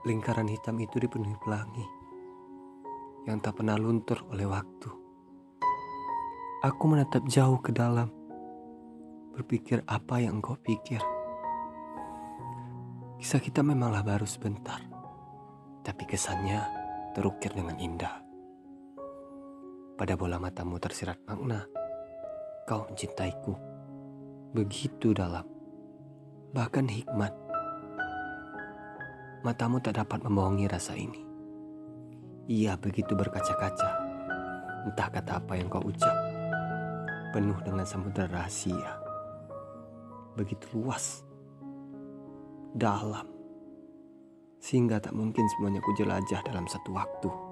Lingkaran hitam itu dipenuhi pelangi yang tak pernah luntur oleh waktu. Aku menatap jauh ke dalam, berpikir apa yang engkau pikir. Kisah kita memanglah baru sebentar, tapi kesannya terukir dengan indah. Pada bola matamu tersirat makna, kau mencintaiku. Begitu dalam, bahkan hikmat. Matamu tak dapat membohongi rasa ini. Ia begitu berkaca-kaca. Entah kata apa yang kau ucap. Penuh dengan samudera rahasia. Begitu luas. Dalam. Sehingga tak mungkin semuanya ku jelajah dalam satu waktu.